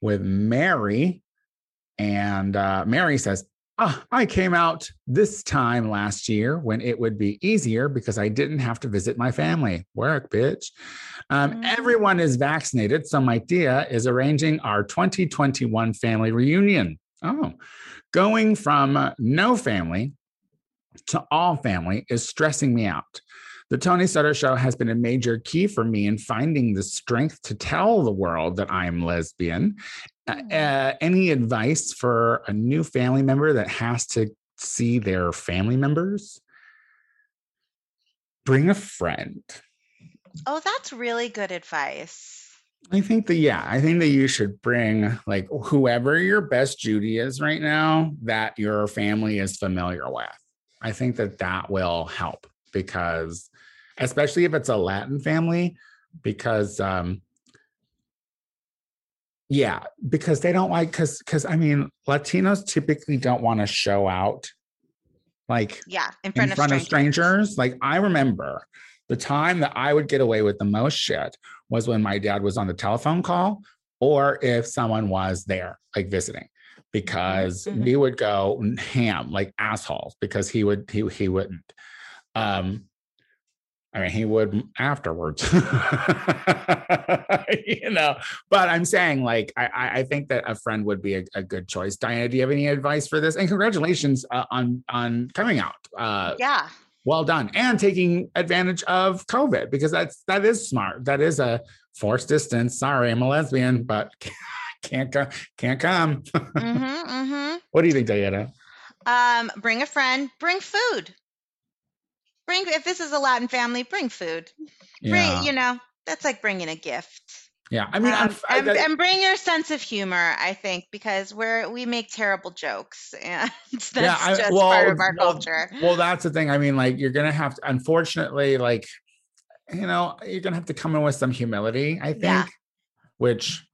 with Mary. And uh, Mary says, Ah, I came out this time last year when it would be easier because I didn't have to visit my family. Work, bitch. Um, Mm. Everyone is vaccinated. So my idea is arranging our 2021 family reunion. Oh, going from no family to all family is stressing me out. The Tony Soto Show has been a major key for me in finding the strength to tell the world that I'm lesbian. Uh, any advice for a new family member that has to see their family members? Bring a friend. Oh, that's really good advice. I think that, yeah, I think that you should bring like whoever your best Judy is right now that your family is familiar with. I think that that will help because, especially if it's a Latin family, because, um, yeah, because they don't like, because, because I mean, Latinos typically don't want to show out like Yeah, in in front, front of, of strangers. strangers. Like I remember the time that I would get away with the most shit was when my dad was on the telephone call or if someone was there, like visiting, because Mhm. we would go ham like assholes because he would he he wouldn't. Um I mean, he would afterwards, *laughs* you know. But I'm saying, like, I, I think that a friend would be a, a good choice. Diana, do you have any advice for this? And congratulations uh, on on coming out. Uh, Yeah. well done, and taking advantage of COVID because that's that is smart. That is a forced distance. Sorry, I'm a lesbian, but *laughs* can't come. Can't *laughs* come. Mm-hmm, mm-hmm. what do you think, Diana? Um, bring a friend, bring food. Bring if this is a Latin family, bring food. Yeah, Bring, you know, that's like bringing a gift. yeah. I mean, I'm, Um, I, and, that- and bring your sense of humor, I think, because we're we make terrible jokes, *laughs* and that's Yeah, I- just well, part of our well, culture. Well, that's the thing. I mean, like you're gonna have to unfortunately, like, you know, you're gonna have to come in with some humility, I think, Yeah. which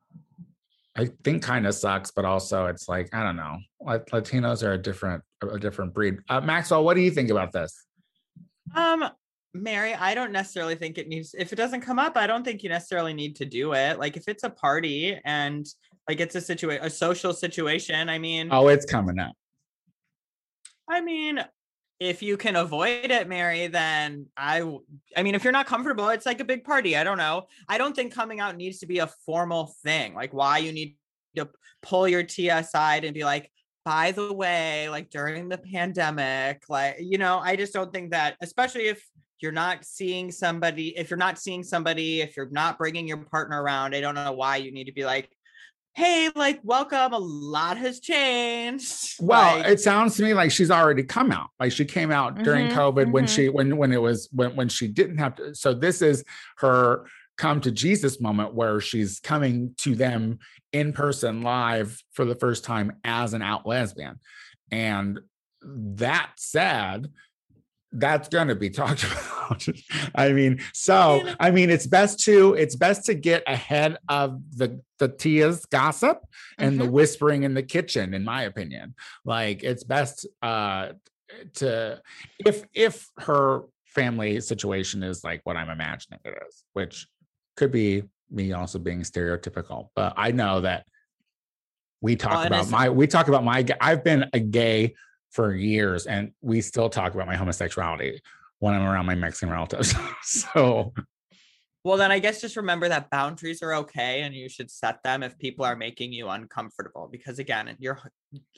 I think kind of sucks, but also it's like, I don't know. Latinos are a different a different breed. Uh, Maxwell, what do you think about this? Um, Mary, I don't necessarily think it needs if it doesn't come up, I don't think you necessarily need to do it. Like if it's a party and like it's a situation a social situation, I mean, Oh, it's coming up. I mean, if you can avoid it, Mary, then I, I mean, if you're not comfortable, it's like a big party. I don't know. I don't think coming out needs to be a formal thing. Like why you need to pull your tea aside and be like, by the way, like during the pandemic, like, you know, I just don't think that, especially if you're not seeing somebody, if you're not seeing somebody, if you're not bringing your partner around, I don't know why you need to be like, hey, like, welcome. A lot has changed. *laughs* Well, Like, it sounds to me like she's already come out. Like she came out during Mhm, COVID when mhm. she when when it was when when she didn't have to. So this is her come to Jesus moment where she's coming to them in person live for the first time as an out lesbian. And that said, that's going to be *laughs* talked about. I mean, so I mean, it's best to it's best to get ahead of the the Tia's gossip and the whispering in the kitchen in my opinion like it's best uh to if if her family situation is like what i'm imagining it is which could be me also being stereotypical but i know that we talk Well, about my we talk about my i've been a gay for years and we still talk about my homosexuality when i'm around my mexican relatives. *laughs* So Well, then I guess just remember that boundaries are okay and you should set them if people are making you uncomfortable. Because again, your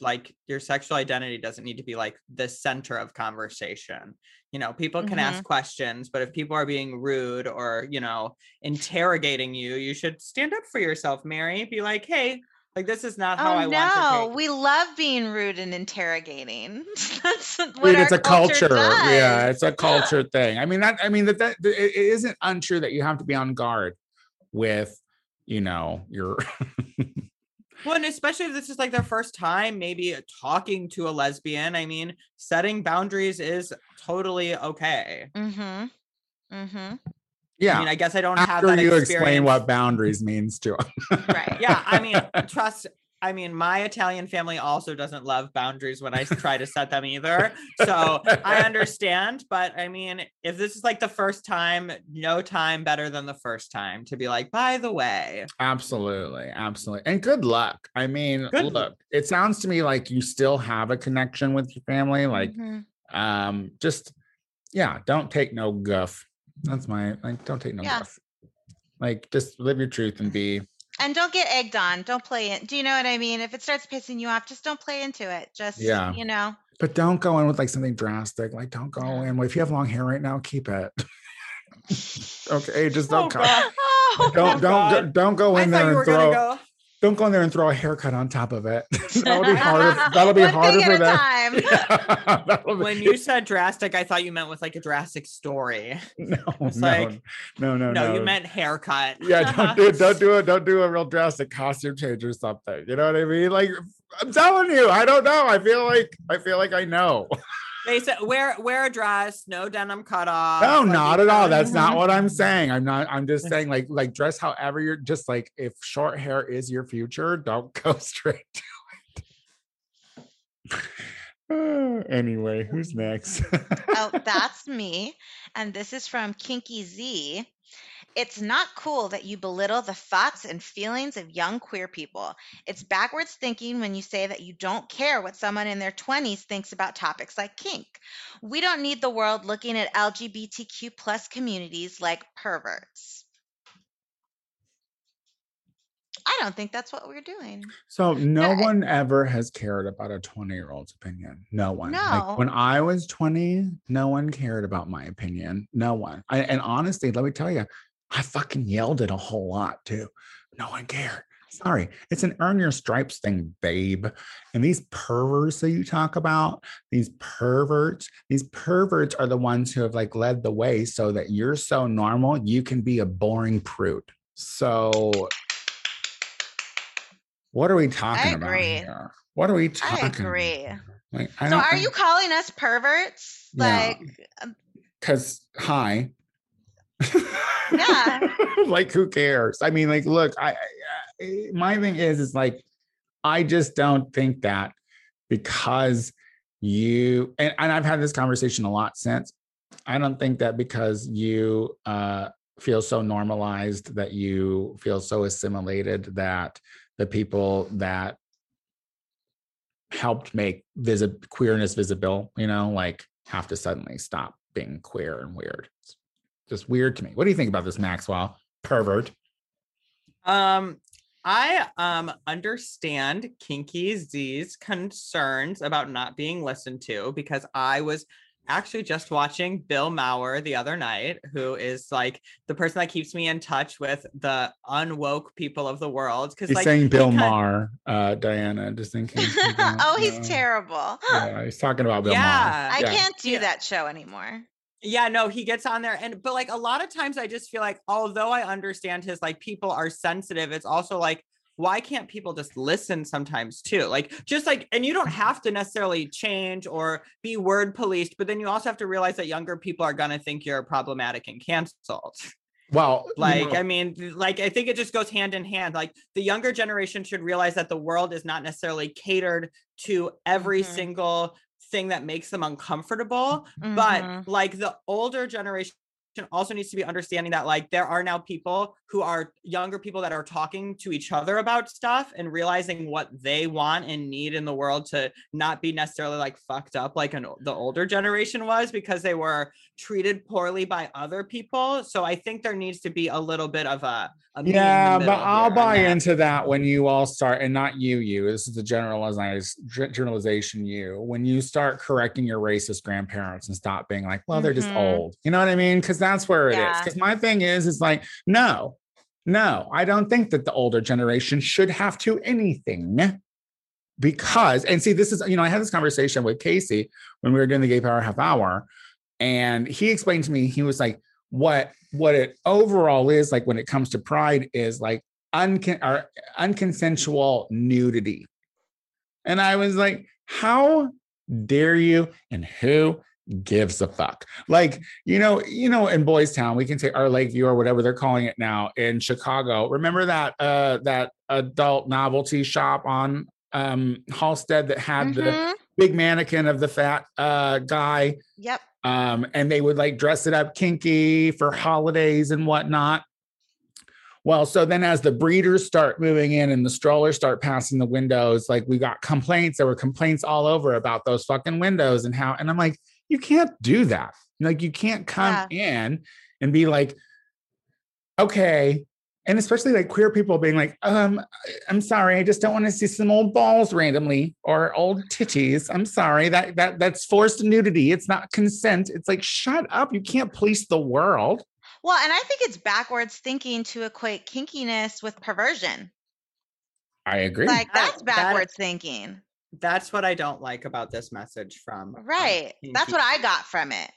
like your sexual identity doesn't need to be like the center of conversation. You know, people can ask mm-hmm. questions, but if people are being rude or, you know, interrogating you, you should stand up for yourself, Mary. Be like, hey, like this is not how oh I no, want to take we love being rude and interrogating. *laughs* That's what Dude, our it's a culture. Yeah, does. it's a culture thing. I mean that. I mean that. That it it isn't untrue that you have to be on guard with, you know, your. *laughs* Well, and especially if this is like their first time, maybe talking to a lesbian. I mean, setting boundaries is totally okay. Mm-hmm. Mm-hmm. Yeah. I mean, I guess I don't have After that you experience. explain what boundaries means to 'em. Right. yeah, I mean, *laughs* trust. I mean, my Italian family also doesn't love boundaries when I try to set them either. *laughs* So I understand, but I mean, if this is like the first time, no time better than the first time to be like, by the way, Absolutely, absolutely, and good luck. I mean, Good- look, it sounds to me like you still have a connection with your family. Like, Mhm. um, just yeah, don't take no guff. That's my like. Don't take no Yeah. guff. Like, just live your truth and mm-hmm. be. And don't get egged on. Don't play it. Do you know what I mean? If it starts pissing you off, just don't play into it. Just Yeah. you know. But don't go in with like something drastic. Like, don't go in. Well, if you have long hair right now, keep it. *laughs* okay, just don't Oh, come. *laughs* Oh, Don't don't go, don't go in thought there and were throw. gonna go. Don't go in there and throw a haircut on top of it. *laughs* that'll be harder. *laughs* That'll be One harder for at a them. time. *laughs* That'll be- When you said drastic, I thought you meant with like a drastic story. no, no, like, no, no, No, no. you meant haircut. yeah. Don't do it. Don't do it. Don't do a real drastic costume change or something. You know what I mean? Like I'm telling you, I don't know. I feel like I feel like I know. They said wear wear a dress, no denim cutoff. No, like, not at all. That's not what I'm saying. I'm not. I'm just saying like like dress however you're. Just like if short hair is your future, don't go *laughs* straight to it. Uh, *sighs* anyway, who's next? oh, *laughs* that's me. And this is from Kinky Z. It's not cool that you belittle the thoughts and feelings of young queer people. It's backwards thinking when you say that you don't care what someone in their 20s thinks about topics like kink. We don't need the world looking at LGBTQ plus communities like perverts. I don't think that's what we're doing. So no I- one ever has cared about a 20 year old's opinion. No one. No. Like when I was 20, no one cared about my opinion. No one. I, and honestly, let me tell you, I fucking yelled it a whole lot too. No one cared. Sorry, it's an earn your stripes thing, babe. And these perverts that you talk about, these perverts, these perverts are the ones who have like led the way so that you're so normal, you can be a boring prude. So what are we talking about here? What are we talking agree. about? Like, I So are you calling us perverts? Like um, because hi Yeah. *laughs* like who cares? I mean like look I, I my thing is is like i just don't think that because you and, and i've had this conversation a lot since. I don't think that because you uh feel so normalized that you feel so assimilated that the people that helped make visi- queerness visible you know like have to suddenly stop being queer and weird just weird to me what do you think about this maxwell pervert Um, I um understand Kinky Z's concerns about not being listened to because I was actually just watching Bill Maher the other night, who is like the person that keeps me in touch with the unwoke people of the world. Because he's like saying bill kind- maher uh diana just in case *laughs* oh, he's know. terrible. yeah he's talking about *laughs* bill maher Yeah. I Yeah. can't do Yeah. that show anymore. Yeah, no, he gets on there and but like a lot of times I just feel like although I understand his like people are sensitive, it's also like why can't people just listen sometimes too? Like just like and you don't have to necessarily change or be word policed, but then you also have to realize that younger people are going to think you're problematic and canceled. well *laughs* you Like know, I mean like I think it just goes hand in hand. Like the younger generation should realize that the world is not necessarily catered to every Mhm. single thing that makes them uncomfortable Mhm. but like the older generation also needs to be understanding that like there are now people who are younger people that are talking to each other about stuff and realizing what they want and need in the world to not be necessarily like fucked up like an, the older generation was because they were treated poorly by other people. So i think there needs to be a little bit of a, a meet in the yeah but i'll buy that- into that when you all start and not you you this is the generalized generalization you. When you start correcting your racist grandparents and stop being like well they're just Mhm. old. You know what i mean? Because that's where it is Yeah. because my thing is is like no no i don't think that the older generation should have to anything because and see this is you know i had this conversation with casey when we were doing the gay power half hour and he explained to me he was like what what it overall is like when it comes to pride is like uncon- or unconsensual nudity and i was like how dare you and who gives a fuck like you know you know in boys town we can say our lakeview or whatever they're calling it now in chicago remember that uh that adult novelty shop on um halsted that had the Mhm. big mannequin of the fat uh guy Yep. um, and they would like dress it up kinky for holidays and whatnot. Well, so then as the breeders start moving in and the strollers start passing the windows, like we got complaints. There were complaints all over about those fucking windows and how, and I'm like, you can't do that. Like you can't come in and be like, okay. And especially like queer people being like, um, I'm sorry, I just don't want to see some old balls randomly or old titties. I'm sorry. That that that's forced nudity. It's not consent. It's like, shut up. You can't police the world. Well, and I think it's backwards thinking to equate kinkiness with perversion. I agree. Like I- that's that- backwards thinking. That's what i don't like about this message from um, Right. That's what I got from it.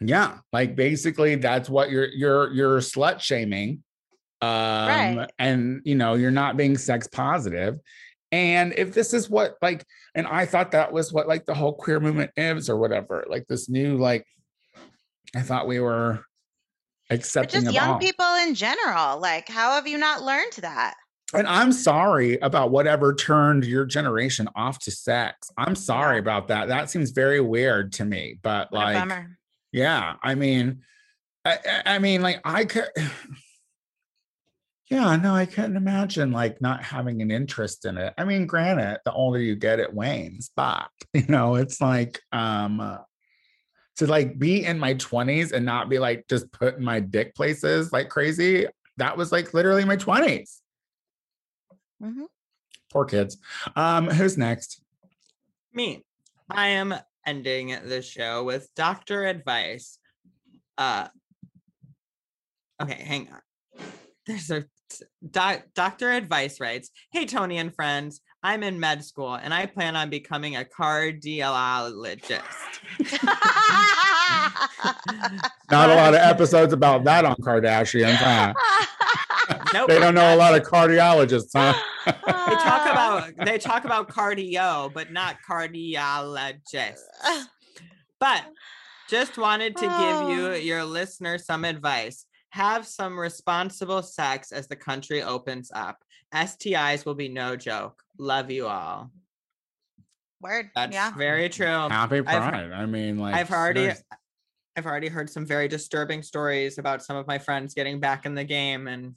yeah. Like basically that's what you're you're you're slut shaming. Um Right. and you know, you're not being sex positive. And if this is what like, and I thought that was what like the whole queer movement is or whatever, like this new like I thought we were But accepting just young all. people in general. Like, how have you not learned that? And I'm sorry about whatever turned your generation off to sex. I'm sorry about that. That seems very weird to me. But What like, yeah, I mean, I, I- I mean, like I could. *sighs* Yeah, no, I couldn't imagine like not having an interest in it. I mean, granted, the older you get, it wanes, but *laughs* you know, it's like um uh, to like be in my 20s and not be like just putting my dick places like crazy. That was like literally my 20s. Mhm. Poor kids. Um, who's next? Me. I am ending the show with doctor advice. Uh okay, hang on. There's a doc, doctor advice writes, Hey Tony and friends, I'm in med school and I plan on becoming a cardiologist. Not a lot of *laughs* episodes about that on Kardashian. huh? Nope. They don't know a lot of cardiologists, huh? They talk ah. about they talk about cardio, but not cardiologists. But just wanted to give you Oh. your listener some advice. Have some responsible sex as the country opens up. STIs will be no joke. Love you all. Word. That's yeah. very true. Happy I've- Pride. I mean, like I've already seriously. I've already heard some very disturbing stories about some of my friends getting back in the game and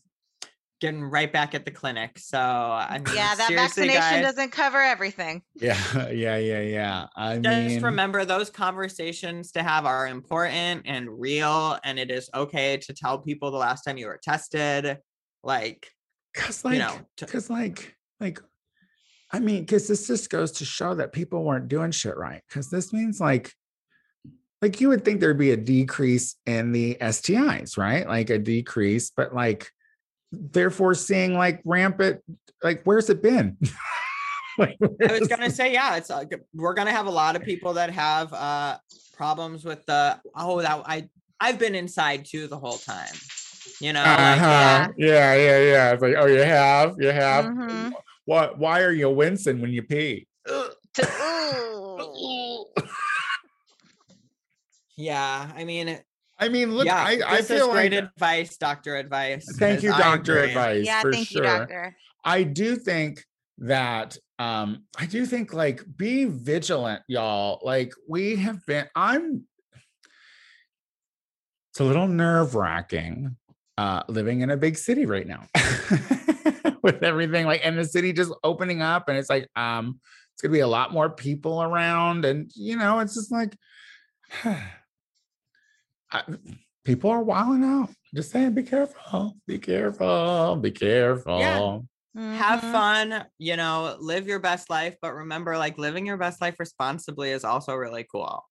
getting right back at the clinic. So I mean, Yeah, that vaccination guys, doesn't cover everything. Yeah, *laughs* yeah, yeah, yeah. I just mean, remember those conversations to have are important and real and it is okay to tell people the last time you were tested like because you like, know, because like, like, I mean, because this just goes to show that people weren't doing shit right. Because this means like, like you would think there'd be a decrease in the STIs, right? Like a decrease, but like, therefore seeing like rampant, like, where's it been? *laughs* like, i was gonna say yeah it's like we're gonna have a lot of people that have uh problems with the oh that i i've been inside too the whole time you know Uh-huh. Yeah, yeah, yeah. It's like, oh, you have, you have. Mhm. What? Why are you wincing when you pee? *laughs* Yeah i mean it- I mean, look, yeah I, I this feel is great like. advice doctor advice Thank you, doctor advice. Yeah, for thank sure. you, doctor. I do think that um I do think like be vigilant, y'all. Like we have been I'm it's a little nerve-wracking uh living in a big city right now. *laughs* With everything like and the city just opening up and it's like um it's gonna be a lot more people around and you know it's just like *sighs* *sighs* I, people are wilding out. Just saying, be careful, be careful, be careful. Yeah. have Mhm. fun you know live your best life but remember like living your best life responsibly is also really cool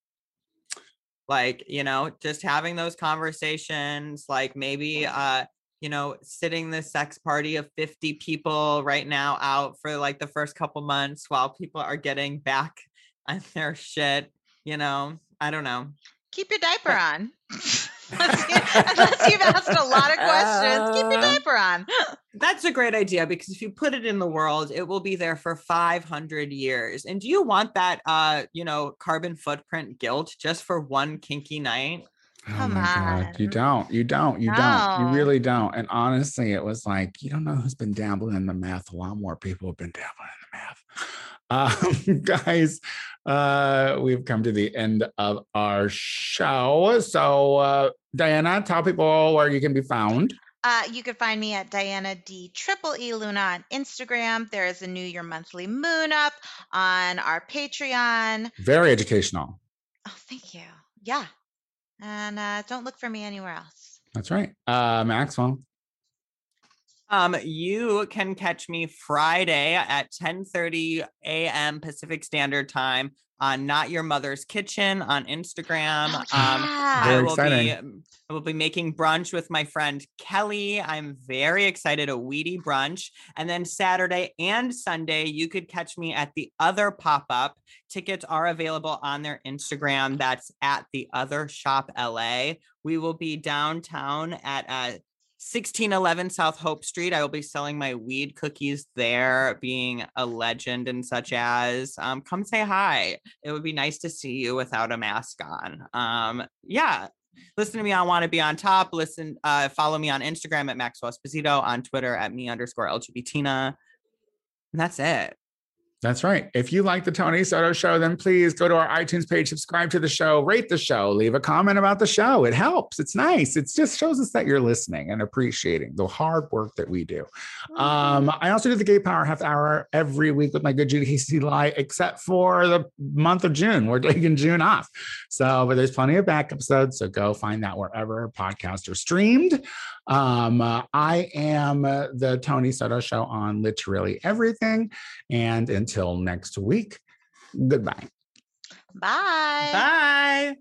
like you know just having those conversations like maybe uh you know sitting the sex party of 50 people right now out for like the first couple months while people are getting back *laughs* on their shit you know i don't know Keep your diaper on. *laughs* unless, you, unless you've asked a lot of questions, keep your Uh, diaper on. *laughs* That's a great idea because if you put it in the world, it will be there for 500 years. And do you want that, uh, you know, carbon footprint guilt just for one kinky night? Oh Come my god, you don't, you don't, you don't, you really don't. And honestly, it was like you don't know who's been dabbling in the math. A lot more people have been dabbling in the math. *laughs* Um, guys, uh, we've come to the end of our show. So, uh, Diana, tell people where you can be found. Uh, you can find me at Diana D Triple E Luna on Instagram. There is a New Year monthly moon up on our Patreon. Very educational. Oh, thank you. Yeah. And uh, don't look for me anywhere else. That's right. Uh, Maxwell. Um, you can catch me Friday at 10:30 a.m. Pacific Standard Time on Not Your Mother's Kitchen on Instagram. Oh, Um, yeah. I Very will exciting. be um, I will be making brunch with my friend Kelly. I'm very excited. A weedy brunch, and then Saturday and Sunday you could catch me at the other pop up. Tickets are available on their Instagram. That's at the other shop LA. We will be downtown at uh, 1611 South Hope Street. I will be selling my weed cookies there, being a legend and such as. Um, come say hi. It would be nice to see you without a mask on. Um, yeah. Listen to me on Want to Be on Top. Listen, uh, follow me on Instagram at Maxwell Esposito, on Twitter at me underscore LGBTina. And that's it. That's right. If you like the Tony Soto show, then please go to our iTunes page, subscribe to the show, rate the show, leave a comment about the show. It helps. It's nice. It just shows us that you're listening and appreciating the hard work that we do. Um, I also do the Gay Power Half Hour every week with my good Judy Casey Lie, except for the month of June. We're *laughs* taking June off. So, but there's plenty of back episodes. So go find that wherever podcasts are streamed. Um, uh, I am uh, the Tony Soto Show on literally everything. And until next week, goodbye. Bye. Bye.